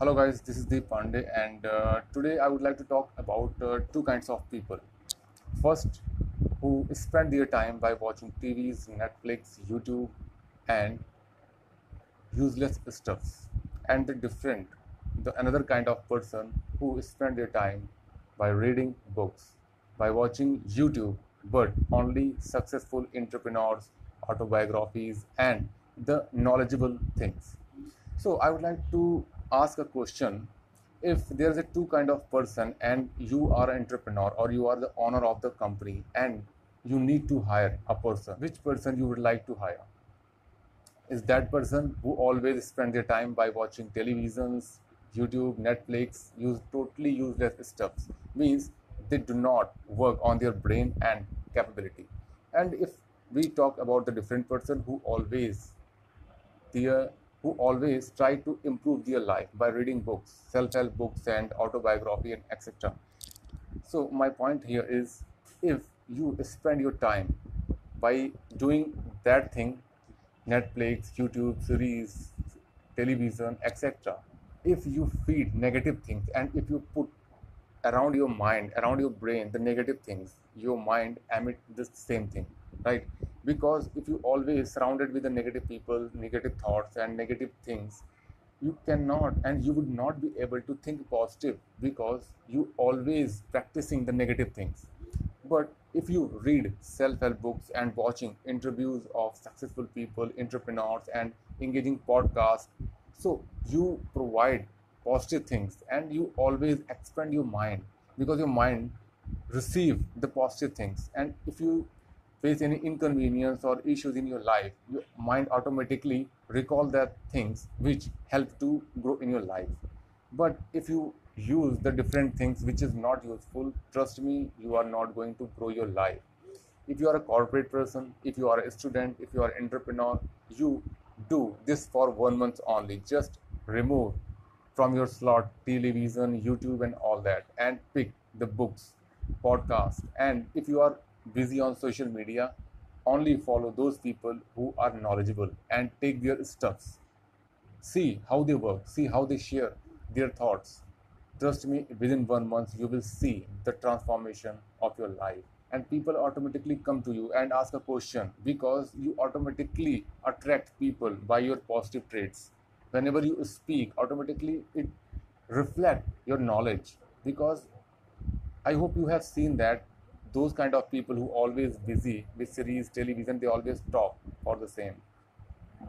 Hello guys, this is Deep Pandey and uh, today I would like to talk about uh, two kinds of people. First, who spend their time by watching TVs, Netflix, YouTube and useless stuffs. And the different, the another kind of person who spend their time by reading books, by watching YouTube, but only successful entrepreneurs, autobiographies and the knowledgeable things. So I would like to ask a question. If there is a two kind of person and you are an entrepreneur or you are the owner of the company and you need to hire a person, which person you would like to hire? Is that person who always spend their time by watching televisions, YouTube, Netflix, use totally useless stuff. Means they do not work on their brain and capability. And if we talk about the different person who always their who always try to improve their life by reading books, self-help books and autobiography and etc. So my point here is if you spend your time by doing that thing, Netflix, YouTube, series, television, etc. If you feed negative things and if you put around your mind, around your brain, the negative things, your mind emit the same thing, right? because if you always surrounded with the negative people negative thoughts and negative things you cannot and you would not be able to think positive because you always practicing the negative things but if you read self-help books and watching interviews of successful people entrepreneurs and engaging podcasts so you provide positive things and you always expand your mind because your mind receive the positive things and if you face any inconvenience or issues in your life, your mind automatically recall that things which help to grow in your life. But if you use the different things which is not useful, trust me, you are not going to grow your life. If you are a corporate person, if you are a student, if you are an entrepreneur, you do this for one month only. Just remove from your slot television, YouTube, and all that, and pick the books, podcast. And if you are busy on social media, only follow those people who are knowledgeable and take their stuffs. See how they work, see how they share their thoughts. Trust me, within one month, you will see the transformation of your life. And people automatically come to you and ask a question because you automatically attract people by your positive traits. Whenever you speak, automatically it reflect your knowledge. Because I hope you have seen that those kind of people who always busy with series television they always talk for the same.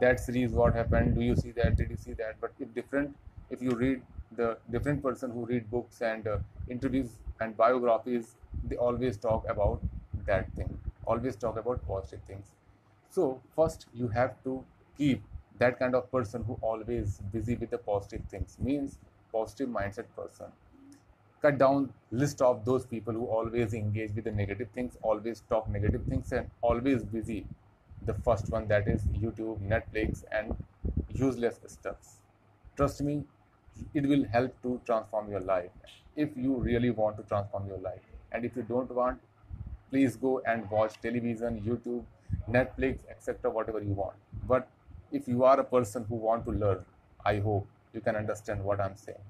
That series what happened do you see that did you see that? But if different if you read the different person who read books and uh, interviews and biographies they always talk about that thing always talk about positive things. So first you have to keep that kind of person who always busy with the positive things means positive mindset person. Cut down list of those people who always engage with the negative things always talk negative things and always busy. The first one that is youtube netflix and useless stuffs trust me it will help to transform your life. If you really want to transform your life. And if you don't want please go and watch television youtube netflix etc whatever you want. But if you are a person who want to learn i hope you can understand what i'm saying